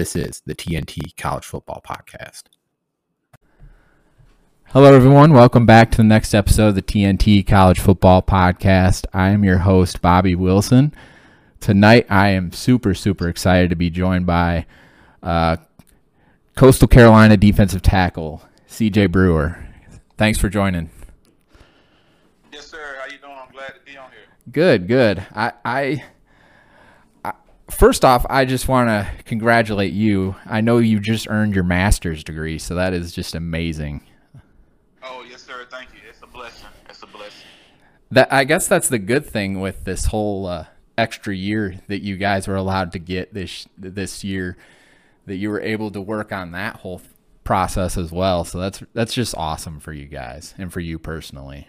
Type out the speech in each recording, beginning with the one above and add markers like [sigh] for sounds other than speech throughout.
This is the TNT College Football Podcast. Hello, everyone. Welcome back to the next episode of the TNT College Football Podcast. I am your host, Bobby Wilson. Tonight, I am super, super excited to be joined by uh, Coastal Carolina defensive tackle, CJ Brewer. Thanks for joining. Yes, sir. How you doing? I'm glad to be on here. Good, good. I, I, I first off, I just want to congratulate you. I know you just earned your master's degree, so that is just amazing. Oh, yes, sir. Thank you. It's a blessing. It's a blessing. That I guess that's the good thing with this whole uh, extra year that you guys were allowed to get this this year, that you were able to work on that whole process as well. So that's that's just awesome for you guys and for you personally.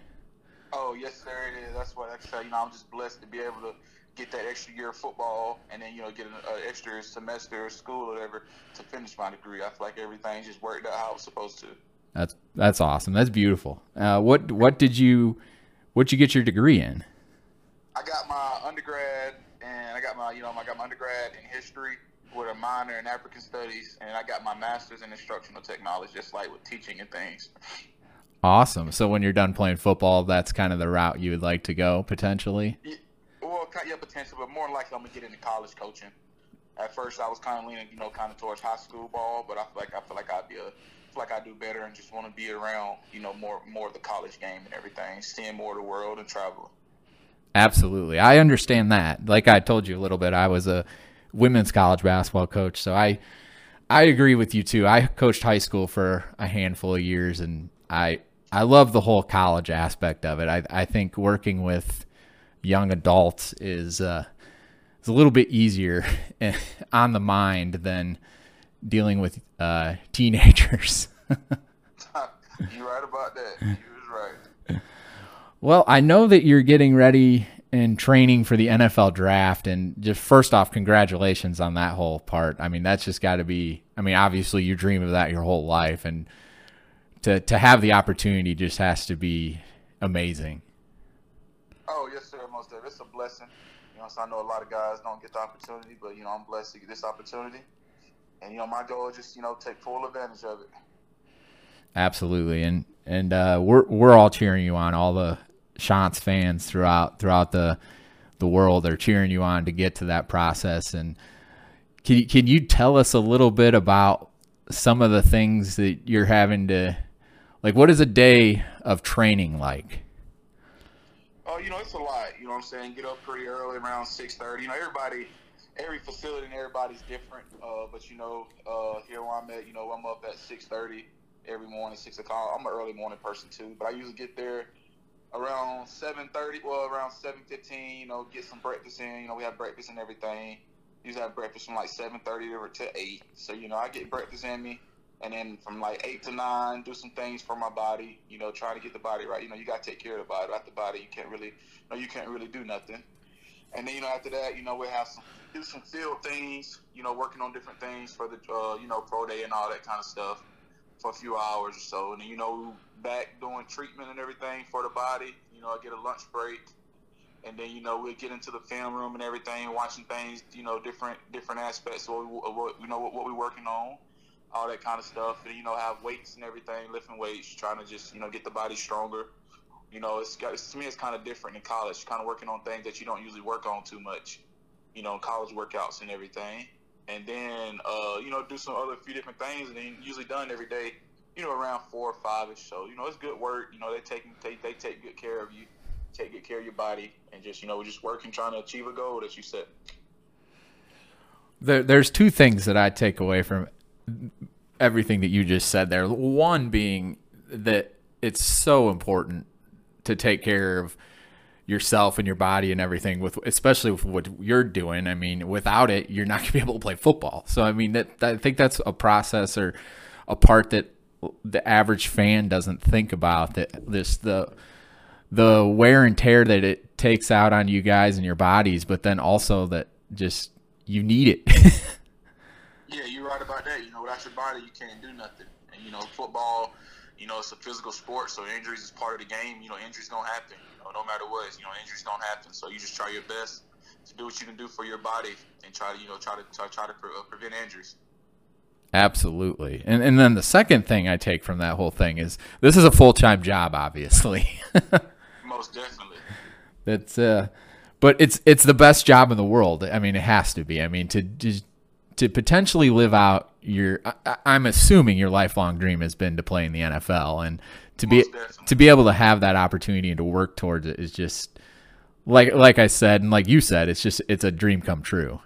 Oh, yes, sir. It is. That's what I say. You know, I'm just blessed to be able to get that extra year of football and then, you know, get an uh, extra semester of school or whatever to finish my degree. I feel like everything just worked out how it was supposed to. That's that's awesome. That's beautiful. Uh, what what did you what you get your degree in? I got my undergrad and I got my, you know, I got my undergrad in history with a minor in African studies and I got my master's in instructional technology, just like with teaching and things. Awesome. So when you're done playing football, that's kind of the route you would like to go potentially. Yeah, ki- yeah, potential, but more likely I'm gonna get into college coaching. At first, I was kind of leaning, you know, kind of towards high school ball, but I feel like I feel like I'd be a, like I do better and just want to be around, you know, more more of the college game and everything, seeing more of the world and traveling. Absolutely. I understand that. Like I told you a little bit, I was a women's college basketball coach, so I I agree with you too. I coached high school for a handful of years and I I love the whole college aspect of it. I I think working with young adults is uh is a little bit easier [laughs] on the mind than dealing with uh, [laughs] teenagers. [laughs] you right about that. You was right. Well, I know that you're getting ready and training for the NFL draft, and just first off, congratulations on that whole part. I mean, that's just got to be. I mean, obviously, you dream of that your whole life, and to to have the opportunity just has to be amazing. Oh yes, It's a blessing. You know, so I know a lot of guys don't get the opportunity, but you know, I'm blessed to get this opportunity. And you know, my goal is just you know take full advantage of it. Absolutely, and and uh, we're we're all cheering you on. All the Chants fans throughout throughout the the world are cheering you on to get to that process. And can can you tell us a little bit about some of the things that you're having to like? What is a day of training like? Oh, you know, it's a lot. You know what I'm saying? Get up pretty early, around six thirty. You know, everybody, every facility and everybody's different. Uh, but you know, uh, here where I'm at, you know, I'm up at six thirty every morning, six o'clock. I'm an early morning person too, but I usually get there around seven thirty. Well, around seven fifteen. You know, get some breakfast in. You know, we have breakfast and everything. Usually have breakfast from like seven thirty to eight. So you know, I get breakfast in me. And then from like eight to nine, do some things for my body. You know, try to get the body right. You know, you gotta take care of the body. Without the body, you can't really, you know, you can't really do nothing. And then you know, after that, you know, we'll have some do some field things. You know, working on different things for the, uh, you know, pro day and all that kind of stuff for a few hours or so. And then you know, back doing treatment and everything for the body. You know, I get a lunch break. And then you know we'll get into the film room and everything, watching things, you know, different different aspects of what, we, what you know what, what we're working on all that kind of stuff, and you know, have weights and everything, lifting weights, trying to just you know get the body stronger. You know, it's got to me it's kind of different in college, kind of working on things that you don't usually work on too much. You know, college workouts and everything, and then uh, you know do some other few different things, and then usually done every day. You know, around four or five ish. So you know, it's good work. You know, they take they, they take good care of you, take good care of your body, and just you know, just working trying to achieve a goal that you set. There, there's two things that I take away from everything that you just said there. One being that it's so important to take care of yourself and your body and everything with especially with what you're doing. I mean without it you're not going to be able to play football. So i mean that, i think that's a process or a part that the average fan doesn't think about that this the the wear and tear that it takes out on you guys and your bodies but then also that just you need it. [laughs] Yeah you're right about that without your body you can't do nothing and you know football you know it's a physical sport so injuries is part of the game you know injuries gonna happen You know, no matter what, you know, injuries don't happen. So you just try your best to do what you can do for your body and try to, you know, try to try, try to pre- uh, prevent injuries. Absolutely. And and then the second thing I take from that whole thing is this is a full-time job obviously. [laughs] Most definitely. That's uh but it's it's the best job in the world. I mean, it has to be. I mean, to to, to potentially live out your I, I'm assuming your lifelong dream has been to play in the NFL and to be to be able to have that opportunity and to work towards it is just like like I said and like you said, it's just it's a dream come true.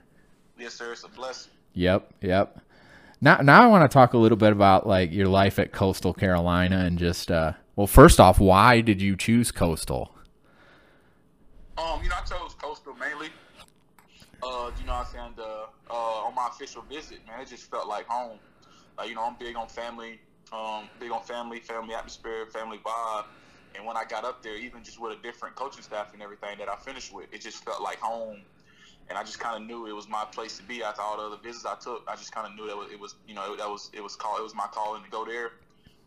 Yes, sir. It's a blessing. Yep, yep. Now now I want to talk a little bit about like your life at Coastal Carolina and just uh well first off, why did you choose Coastal? Um, you know, I chose Coastal mainly. Uh, you know what I'm saying, the uh on my official visit, man, it just felt like home. Like, you know, I'm big on family um, big on family, family atmosphere, family vibe. And when I got up there, even just with a different coaching staff and everything that I finished with, it just felt like home. And I just kind of knew it was my place to be. After all the other visits I took, I just kind of knew that it was, you know, that was it was called it was my calling to go there,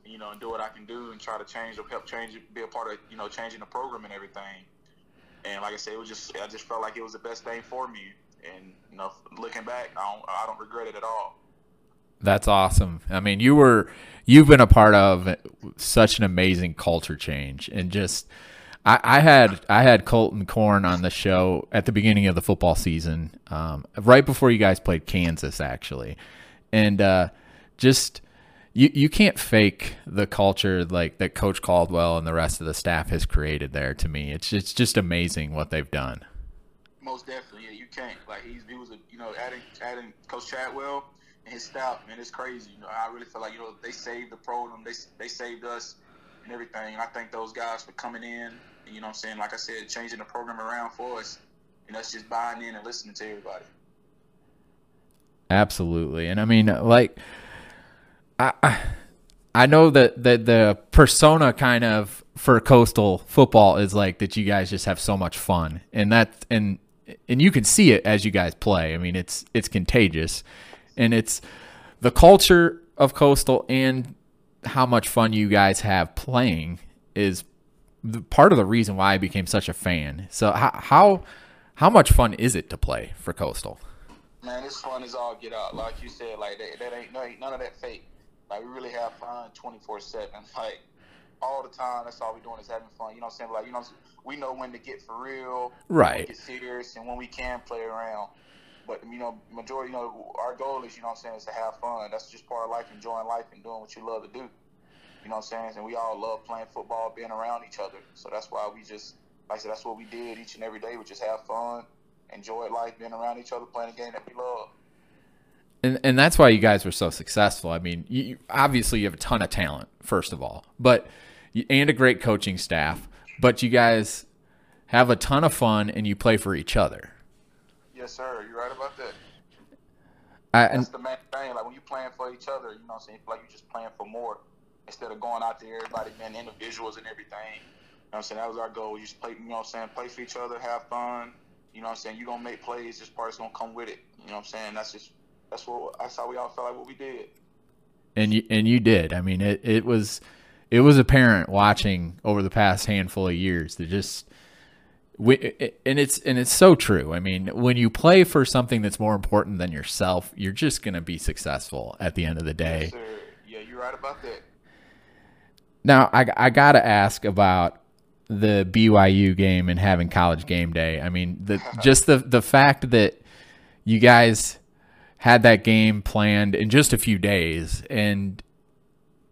you know, and do what I can do and try to change or help change be a part of, you know, changing the program and everything. And like I said, it was just I just felt like it was the best thing for me. And you know, looking back, I don't I don't regret it at all. That's awesome. I mean, you were you've been a part of such an amazing culture change and just I, I had I had Colton Corn on the show at the beginning of the football season, um, right before you guys played Kansas, actually, and uh, just you you can't fake the culture like that Coach Chadwell and the rest of the staff has created there. To me, it's it's just amazing what they've done. Most definitely, can't. Like he's he was a you know adding adding Coach Chadwell and his staff, man, it's crazy. You know, I really feel like you know they saved the program, they they saved us and everything. And I thank those guys for coming in. And, you know, I'm saying, like I said, changing the program around for us. And us just buying in and listening to everybody. Absolutely, and I mean, like, I I know that that the persona kind of for coastal football is like that you guys just have so much fun, and that and and you can see it as you guys play. I mean, it's it's contagious and it's the culture of Coastal and how much fun you guys have playing is the, part of the reason why I became such a fan. So how how how much fun is it to play for Coastal? Man, it's fun as all get out. Like you said, like that, that ain't no, none of that fake. Like we really have fun twenty four seven. [laughs] Like all the time. That's all we're doing is having fun. You know what I'm saying? Like you know, we know when to get for real, right? Get serious, and when we can play around. But you know, majority, you know, our goal is, you know, what I'm saying, is to have fun. That's just part of life, enjoying life and doing what you love to do. You know what I'm saying? And we all love playing football, being around each other. So that's why we just, like I said, that's what we did each and every day. We just have fun, enjoy life, being around each other, playing a game that we love. And and that's why you guys were so successful. I mean, you, obviously you have a ton of talent, first of all, but and a great coaching staff. But you guys have a ton of fun and you play for each other. Yes, sir. You're right about that. I, That's the main thing. Like when you're playing for each other, you know what I'm saying? You feel like you're just playing for more instead of going out there, everybody being individuals and everything. You know what I'm saying? That was our goal. You just play, you know what I'm saying? Play for each other, have fun. You know what I'm saying? You're going to make plays. This part's going to come with it. You know what I'm saying? That's just, that's what, that's how we all felt like what we did. And you, and you did. I mean, it, it was, it was apparent watching over the past handful of years that just we and it's and it's so true. I mean, when you play for something that's more important than yourself, you're just going to be successful at the end of the day. Yes, yeah, you're right about that. Now, I I got to ask about the BYU game and having college game day. I mean, the [laughs] just the the fact that you guys had that game planned in just a few days and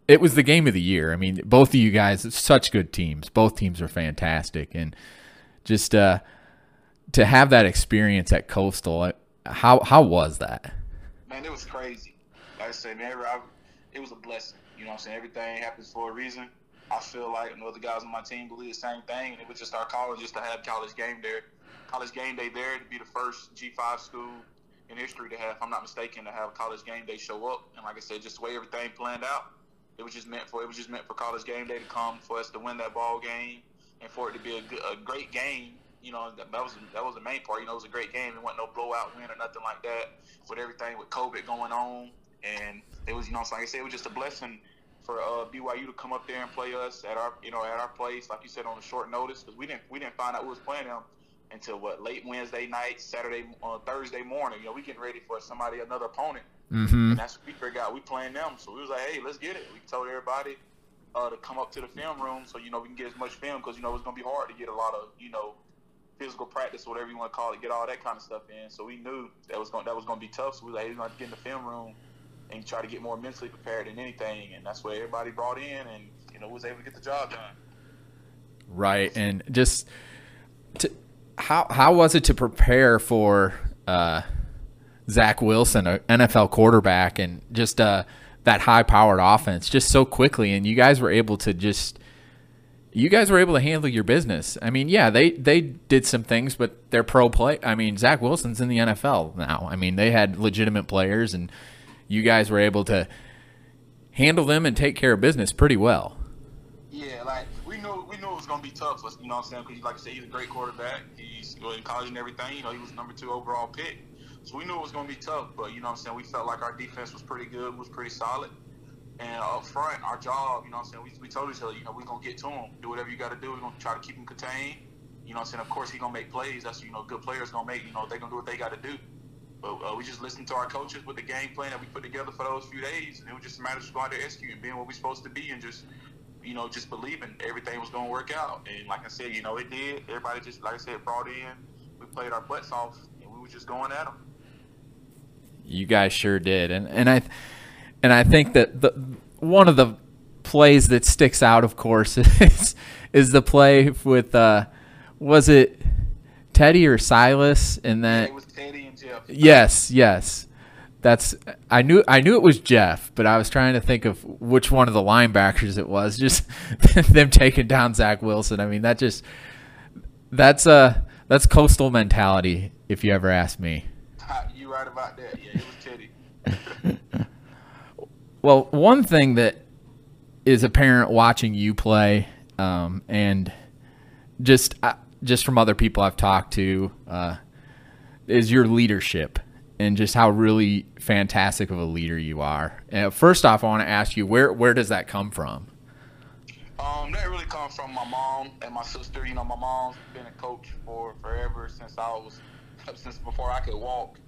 it was the game of the year. I mean, both of you guys such good teams. Both teams are fantastic and just uh, to have that experience at Coastal, how how was that? Man, it was crazy. Like I say, man, I, it was a blessing. You know what I'm saying? Everything happens for a reason. I feel like and other guys on my team believe the same thing, and it was just our college just to have college game there, college game day there to be the first G5 school in history to have, if I'm not mistaken, to have college game day show up. And like I said, just the way everything planned out, it was just meant for it was just meant for college game day to come for us to win that ball game and for it to be a, good, a great game. You know, that, was that was the main part. You know, it was a great game. It wasn't no blowout win or nothing like that. With everything with COVID going on, and it was you know, like I said, it was just a blessing for uh, BYU to come up there and play us at our you know at our place, like you said, on a short notice because we didn't we didn't find out who was playing them until what late Wednesday night, Saturday, uh, Thursday morning. You know, we getting ready for somebody another opponent, mm-hmm. and that's what we figured out. We playing them, so we was like, hey, let's get it. We told everybody uh, to come up to the film room so you know we can get as much film because you know it's gonna be hard to get a lot of you know physical practice, whatever you want to call it, get all that kind of stuff in. So we knew that was going that was going to be tough. So we was like, hey, we're going to get in the film room and try to get more mentally prepared than anything. And that's what everybody brought in, and you know was able to get the job done. Right, and just to, how how was it to prepare for uh, Zach Wilson, an NFL quarterback, and just uh, that high powered offense just so quickly, and you guys were able to just you guys were able to handle your business. I mean, yeah, they they did some things, but they're pro play. I mean, Zach Wilson's in the NFL now. I mean, they had legitimate players, and you guys were able to handle them and take care of business pretty well. Be tough. You know what I'm saying? Because like I said, he's a great quarterback. He's in college and everything. You know, he was number two overall pick. So we knew it was gonna be tough. But you know what I'm saying? We felt like our defense was pretty good, was pretty solid. And up front, our job, you know what I'm saying, we, we told each other, you know, we're going to get to him. Do whatever you got to do. We're going to try to keep him contained. You know what I'm saying? Of course, he's going to make plays. That's, you know, good players going to make. You know, they're going to do what they got to do. But uh, we just listened to our coaches with the game plan that we put together for those few days. And it was just a matter of just going out there executing, being what we're supposed to be, and just, you know, just believing everything was going to work out. And like I said, you know, it did. Everybody just, like I said, brought in. We played our butts off, and we were just going at them. You guys sure did. And, and I. And I think that the one of the plays that sticks out, of course, [laughs] is is the play with uh, was it Teddy or Silas? And then yeah, Teddy and Jeff. Yes, yes. That's I knew I knew it was Jeff, but I was trying to think of which one of the linebackers it was. [laughs] Just them taking down Zach Wilson. I mean, that just that's uh that's coastal mentality, if you ever ask me. [laughs] You right about that? Yeah, it was Teddy. [laughs] Well, one thing that is apparent watching you play, um, and just uh, just from other people I've talked to, uh, is your leadership and just how really fantastic of a leader you are. Uh, first off, I want to ask you where where does that come from? Um, that really comes from my mom and my sister. You know, my mom's been a coach for forever since I was [laughs] since before I could walk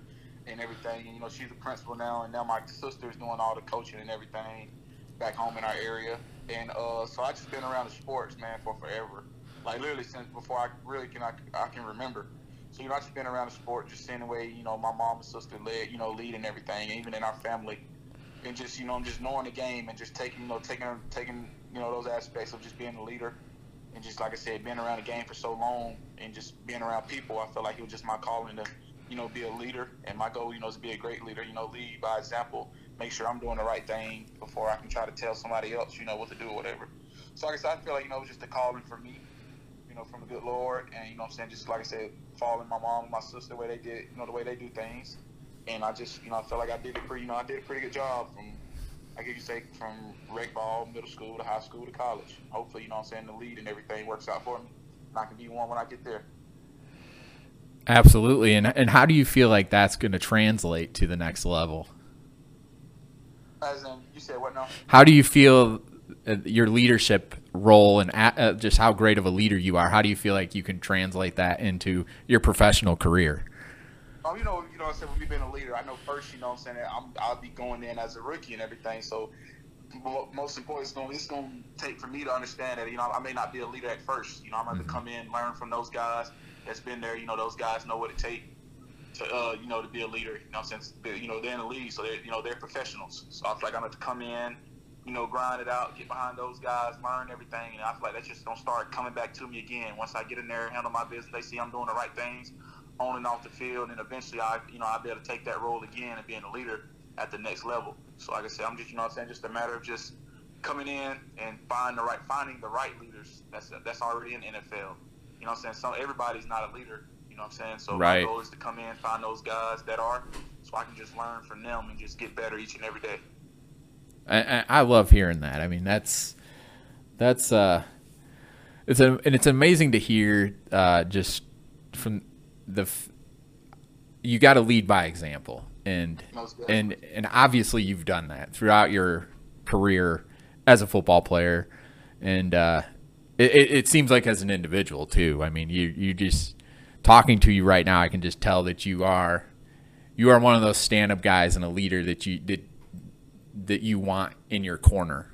and everything. And, you know, she's a principal now, and now my sister's doing all the coaching and everything back home in our area. And uh, so I just been around the sports, man, for forever. Like literally since before I really can I, I can remember. So you know, I just been around the sport, just seeing the way you know my mom and sister led, you know, leading everything, even in our family, and just you know, just knowing the game and just taking you know, taking taking you know those aspects of just being a leader, and just like I said, being around the game for so long and just being around people, I felt like it was just my calling to you know, be a leader. And my goal, you know, is to be a great leader. You know, lead by example. Make sure I'm doing the right thing before I can try to tell somebody else, you know, what to do or whatever. So, like I said, I feel like you know, it was just a calling for me, you know, from the good Lord, and you know, I'm saying, just like I said, following my mom and my sister the way they did, you know, the way they do things. And I just, you know, I felt like I did it pretty, you know, I did a pretty good job from I guess you say from rec ball, middle school to high school to college. Hopefully, you know I'm saying, the lead and everything works out for me. And I can be one when I get there. Absolutely. And and how do you feel like that's going to translate to the next level? As in, you said what now? How do you feel uh, your leadership role and uh, just how great of a leader you are? How do you feel like you can translate that into your professional career? Um, you know, you know, I said with me being a leader, I know first, you know, I'm saying that I'm, I'll be going in as a rookie and everything. So most important, it's going, it's going to take for me to understand that, you know, I may not be a leader at first. You know, I'm going to mm-hmm. come in, learn from those guys, that's been there. You know, those guys know what it takes to, uh, you know, to be a leader. You know, since you know they're in the league, so they, you know, they're professionals. So I feel like I'm going to come in, you know, grind it out, get behind those guys, learn everything, and I feel like that's just gonna start coming back to me again. Once I get in there, handle my business, they see I'm doing the right things on and off the field, and eventually I, you know, I'll be able to take that role again and being a leader at the next level. So like I said, I'm just, you know, I'm saying, just a matter of just coming in and find the right finding the right leaders that's that's already in NFL. You know what I'm saying? So everybody's not a leader. You know what I'm saying? So right. my goal is to come in, find those guys that are, so I can just learn from them and just get better each and every day. I, I love hearing that. I mean, that's that's uh, it's a, and it's amazing to hear uh, just from the you got to lead by example. And and and obviously you've done that throughout your career as a football player. And uh, it, it seems like as an individual too. I mean you you just talking to you right now i can just tell that you are you are one of those stand-up guys and a leader that you that that you want in your corner?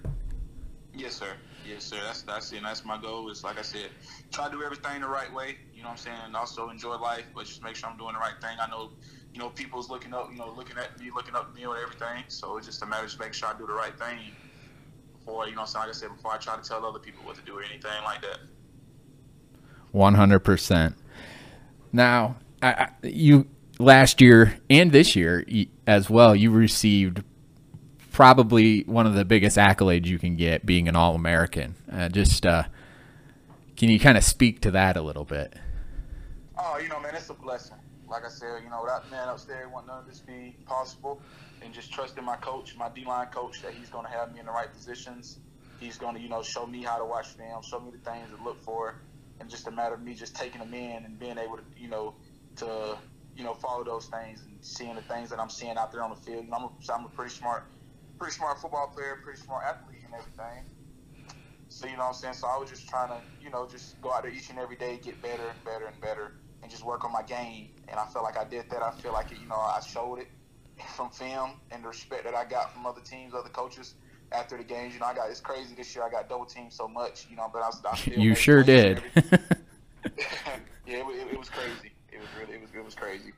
Yes sir. Yes sir. That's that's it. And that's my goal is like i said try to do everything the right way. You know what i'm saying? And also enjoy life but just make sure i'm doing the right thing. I know you know, people's looking up, you know, looking at me, looking up me and everything. So it's just a matter of just making sure I do the right thing before, you know, so like I said, before I try to tell other people what to do or anything like that. One hundred percent. Now, I, I, you last year and this year as well, you received probably one of the biggest accolades you can get, being an All American. Uh, just uh, can you kind of speak to that a little bit? Oh, you know, man, it's a blessing like I said, you know, without the man upstairs, want none of this be possible. And just trusting my coach, my D line coach, that he's going to have me in the right positions. He's going to, you know, show me how to watch film, show me the things to look for, and just a matter of me just taking them in and being able to, you know, to, you know, follow those things and seeing the things that I'm seeing out there on the field. I'm a, I'm a pretty smart, pretty smart football player, pretty smart athlete and everything. So you know what I'm saying. So I was just trying to, you know, just go out there each and every day, get better and better and better and just work on my game. And I felt like I did that. I feel like, you know, I showed it [laughs] from film and the respect that I got from other teams, other coaches after the games. You know, I got it's crazy this year. I got double teamed so much, you know, but I, was, I still you sure did. [laughs] yeah, it, it, it, was crazy. It was really it was it was crazy.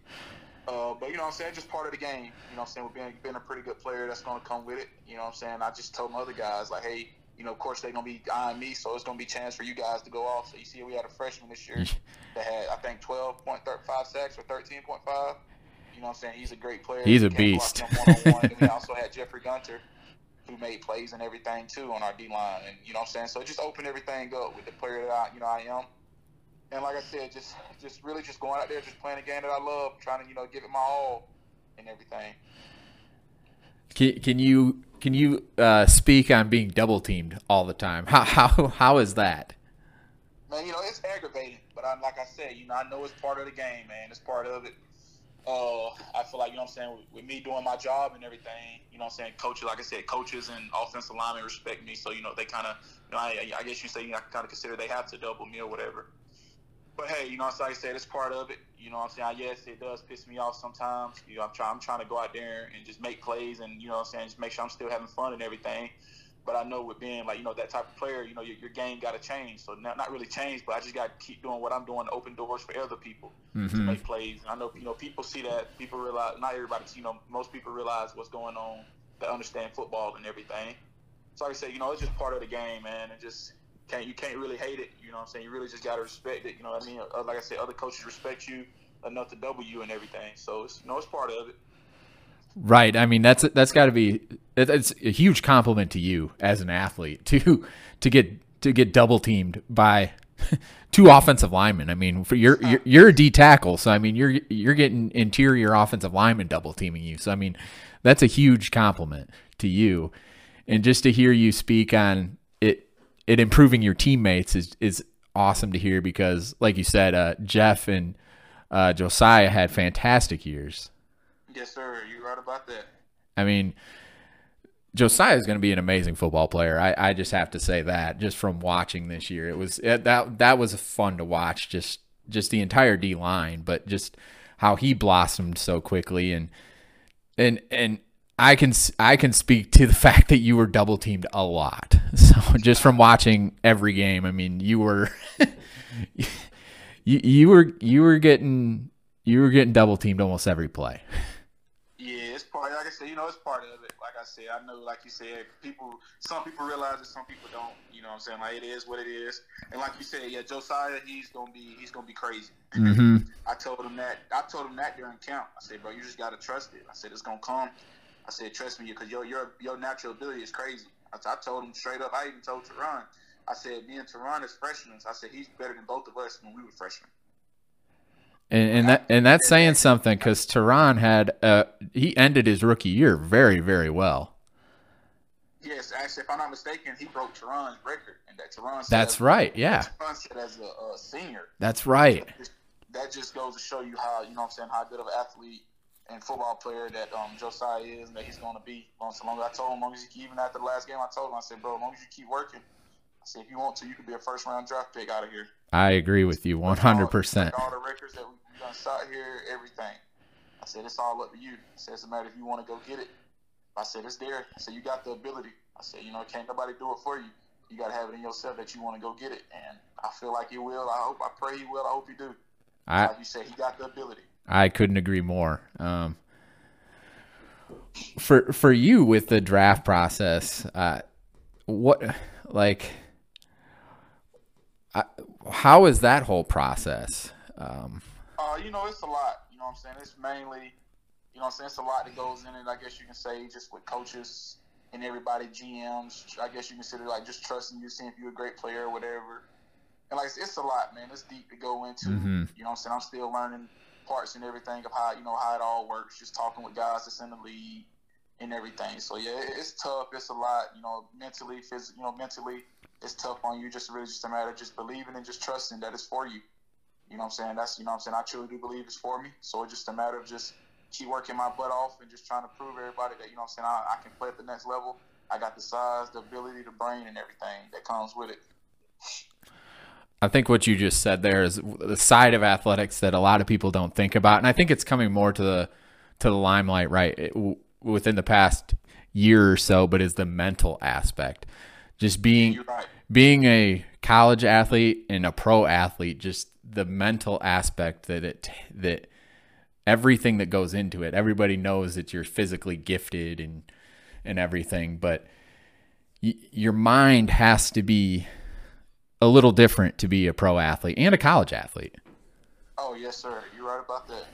Uh, but you know what I'm saying, just part of the game. You know what I'm saying, with being being a pretty good player, that's going to come with it. You know what I'm saying. I just told my other guys like, hey, you know, of course they're gonna be eyeing me, so it's gonna be a chance for you guys to go off. So you see, we had a freshman this year [laughs] that had I think 12.5 sacks or 13.5. You know what I'm saying? He's a great player. He's a beast. we [laughs] also had Jeffrey Gunter, who made plays and everything too on our D line, and you know what I'm saying. So it just open everything up with the player that I, you know, I am. And like I said, just just really just going out there, just playing a game that I love, trying to you know give it my all and everything. Can, can you can you uh, speak on being double teamed all the time? How how how is that? Man, you know it's aggravating, but I'm like I said, you know I know it's part of the game, man. It's part of it. Uh, I feel like you know what I'm saying with, with, me doing my job and everything. You know what I'm saying, coaches. Like I said, coaches and offensive linemen respect me, so you know they kind of, you know, I, I guess you say you know, kind of consider they have to double me or whatever. But hey, you know, like I said, it's part of it. You know what I'm saying? Yes, it does piss me off sometimes. You know, I'm trying I'm trying to go out there and just make plays and, you know what I'm saying, just make sure I'm still having fun and everything. But I know with being like, you know, that type of player, you know, your, your game got to change. So not, not really change, but I just got to keep doing what I'm doing to open doors for other people mm-hmm. to make plays. And I know, you know, people see that. People realize, not everybody, you know, most people realize what's going on that understand football and everything. So like I said, you know, it's just part of the game, man. And just can't you can't really hate it. You know what I'm saying? You really just gotta respect it. You know what I mean? Uh, like I said, other coaches respect you enough to double you and everything. So it's you know it's part of it. Right. I mean that's that's got to be it's a huge compliment to you as an athlete [laughs] to to get to get double teamed by [laughs] two offensive linemen. I mean, for you're, you're you're a D tackle, so I mean you're you're getting interior offensive linemen double teaming you. So I mean, that's a huge compliment to you. And just to hear you speak on it improving your teammates is is awesome to hear because, like you said, uh, Jeff and uh, Josiah had fantastic years. Yes, sir. You're right about that. I mean, Josiah is going to be an amazing football player. I, I just have to say that just from watching this year, it was it, that that was fun to watch. Just just the entire D line, but just how he blossomed so quickly and and and I can I can speak to the [laughs] fact that you were double teamed a lot. [laughs] So just from watching every game, I mean, you were [laughs] you, you were you were getting you were getting double teamed almost every play. Yeah, it's part. Like I said, you know, it's part of it. Like I said, I know, like you said, people. Some people realize it, some people don't. You know, what I'm saying, like it is what it is. And like you said, yeah, Josiah, he's gonna be he's gonna be crazy. Mm-hmm. I told him that. I told him that during camp. I said, bro, you just gotta trust it. I said it's gonna come. I said, trust me, because your your your natural ability is crazy. I, I told him straight up. I even told Tarron. I said, me and Tarron as freshmen. I said he's better than both of us when we were freshmen. And, and that and that's saying something because Tarron had uh, he ended his rookie year very very well. Yes, actually, if I'm not mistaken, he broke Tarron's record, and that. Said That's right. Yeah, said as a, a senior. that's right. That just goes to show you how you know what I'm saying how good of an athlete and football player that um, Josiah is, and that he's going to be. Long so long. I told him, long as you even after the last game, I told him, I said, bro, as long as you keep working, I said, if you want to, you could be a first round draft pick out of here. I agree with you one hundred percent. All the records that we done shot here, everything. I said it's all up to you. I said it's a matter if you want to go get it. I said it's there. I said you got the ability. I said you know can't nobody do it for you. You got to have it in yourself that you want to go get it, and I feel like he will. I hope. I pray he will. I hope he do. I like you said, he got the ability. I couldn't agree more. Um, for for you with the draft process, uh, what like I, how is that whole process? Um, Uh, you know, it's a lot. You know what I'm saying? It's mainly, you know what I'm saying? It's a lot that goes in it, I guess you can say, just with coaches and everybody, GMs. I guess you consider like just trusting you, seeing if you're a great player or whatever. And like, it's a lot, man. It's deep to go into. Mhm. You know what I'm saying? I'm still learning parts and everything of how, you know, how it all works. Just talking with guys that's in the league and everything. So, yeah, it's tough. It's a lot, you know, mentally, physically, you know, mentally, it's tough on you. Just really just a matter of just believing and just trusting that it's for you. You know what I'm saying? That's you know what I'm saying. I truly do believe it's for me. So it's just a matter of just keep working my butt off and just trying to prove everybody that you know what I'm saying. I, I can play at the next level. I got the size, the ability, the brain, and everything that comes with it. I think what you just said there is the side of athletics that a lot of people don't think about, and I think it's coming more to the to the limelight right it, w- within the past year or so. But is the mental aspect, just being right. being a college athlete and a pro athlete, just the mental aspect that it that everything that goes into it. Everybody knows that you're physically gifted and and everything, but y- your mind has to be a little different to be a pro athlete and a college athlete. Oh yes, sir. You're right about that.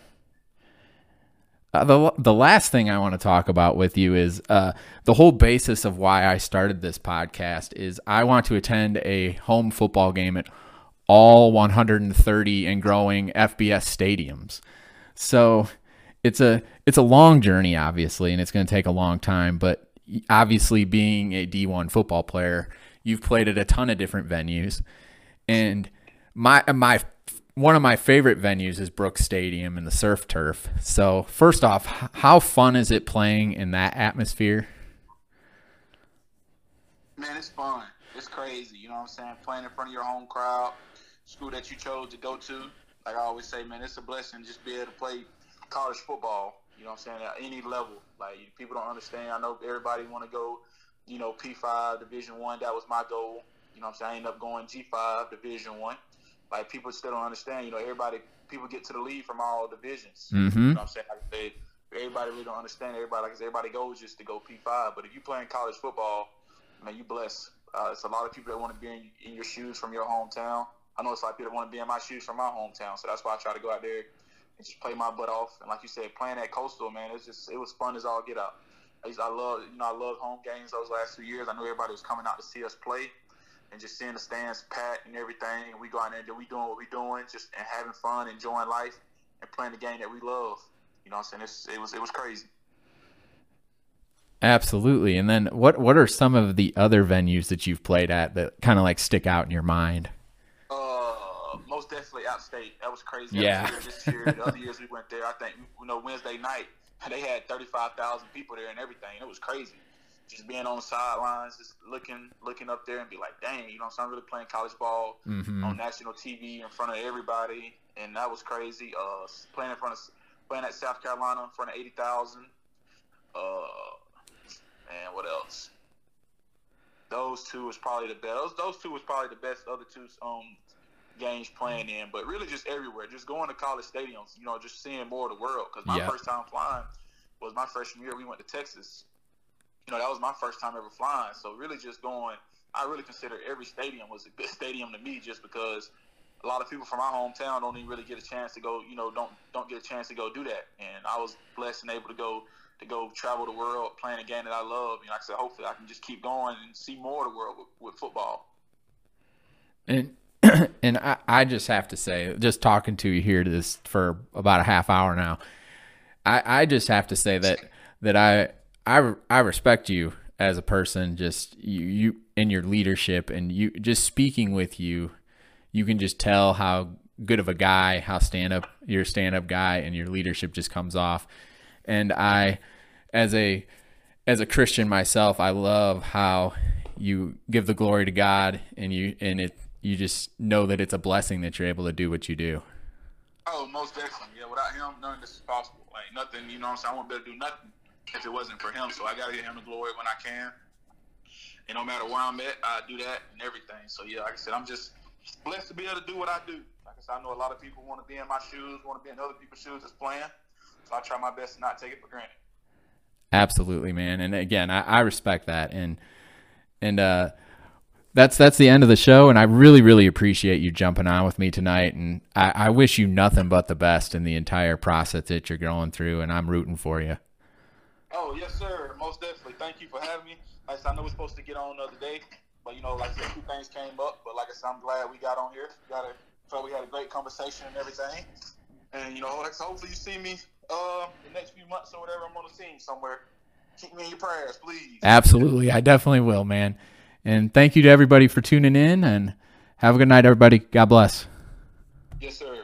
Uh, the the last thing I want to talk about with you is uh, the whole basis of why I started this podcast is I want to attend a home football game at all 130 and growing FBS stadiums. So it's a it's a long journey, obviously, and it's going to take a long time. But obviously, being a D1 football player, you've played at a ton of different venues, and my uh, my one of my favorite venues is Brooks Stadium and the surf turf. So first off, how fun is it playing in that atmosphere? Man, it's fun. It's crazy. You know what I'm saying? Playing in front of your home crowd, school that you chose to go to. Like I always say, man, it's a blessing just be able to play college football. You know what I'm saying? At any level. Like people don't understand. I know everybody want to go, you know, P5 Division One. That was my goal. You know what I'm saying? I ended up going G5 Division One. Like people still don't understand. You know, everybody people get to the league from all divisions. Mm-hmm. You know what I'm saying? Like they, everybody really don't understand. Everybody, like everybody goes just to go P5. But if you playing college football, man, you blessed. Uh, it's a lot of people that want to be in, in your shoes from your hometown. I know it's a lot of people that want to be in my shoes from my hometown. So that's why I try to go out there and just play my butt off. And like you said, playing at Coastal, man, it's just it was fun as all get out. I, used, I love, you know, I love home games those last two years. I knew everybody was coming out to see us play and just seeing the stands packed and everything. And we go out there and we doing what we doing, just and having fun, enjoying life, and playing the game that we love. You know what I'm saying? It's, it was it was crazy. Absolutely. And then what what are some of the other venues that you've played at that kind of like stick out in your mind? Uh, most definitely App State. That was crazy. Yeah. Here this year, the other years we went there, I think you know Wednesday night they had thirty five thousand people there and everything. It was crazy. Just being on the sidelines, just looking looking up there and be like, dang, you know, so I'm really playing college ball Mm-hmm. on national TV in front of everybody, and that was crazy. Uh, playing in front of playing at South Carolina in front of eighty thousand. Uh, and what else? Those two was probably the best. Those, those two was probably the best other two um games playing in, but really just everywhere. Just going to college stadiums, you know, just seeing more of the world. Because my Yeah. first time flying was my freshman year. We went to Texas. You know, that was my first time ever flying. So really, just going. I really consider every stadium was a good [laughs] stadium to me, just because a lot of people from my hometown don't even really get a chance to go. You know, don't don't get a chance to go do that. And I was blessed and able to go to go travel the world playing a game that I love. You know, like I said, hopefully I can just keep going and see more of the world with, with football. And [clears throat] and I, I just have to say, just talking to you here this for about a half hour now, I, I just have to say that that I I I respect you as a person, just you you in your leadership and you just speaking with you, you can just tell how good of a guy, how stand up you're a stand up guy, and your leadership just comes off. And I, as a as a Christian myself, I love how you give the glory to God and you and it you just know that it's a blessing that you're able to do what you do. Oh, most definitely. Yeah, without him, none of this is possible. Like nothing, you know what I'm saying? I wouldn't be able to do nothing if it wasn't for him. So I gotta give him the glory when I can. And no matter where I'm at, I do that and everything. So yeah, like I said, I'm just blessed to be able to do what I do. Like I said, I know a lot of people want to be in my shoes, want to be in other people's shoes as playing. So I try my best to not take it for granted. Absolutely, man. And again, I, I respect that. And and uh that's that's the end of the show and i really really appreciate you jumping on with me tonight and I, I, wish you nothing but the best in the entire process that you're going through and i'm rooting for you. Oh yes sir. Most definitely. Thank you for having me. Like I, said, I know we're supposed to get on the other day but you know like I said two things came up but like i said i'm glad we got on here. We got a felt we had a great conversation and everything. And you know like, so hopefully you see me uh the next few months or whatever i'm on the scene somewhere. Keep me in your prayers please. Absolutely. I definitely will man and thank you to everybody for tuning in and have a good night, everybody. God bless. Yes, sir.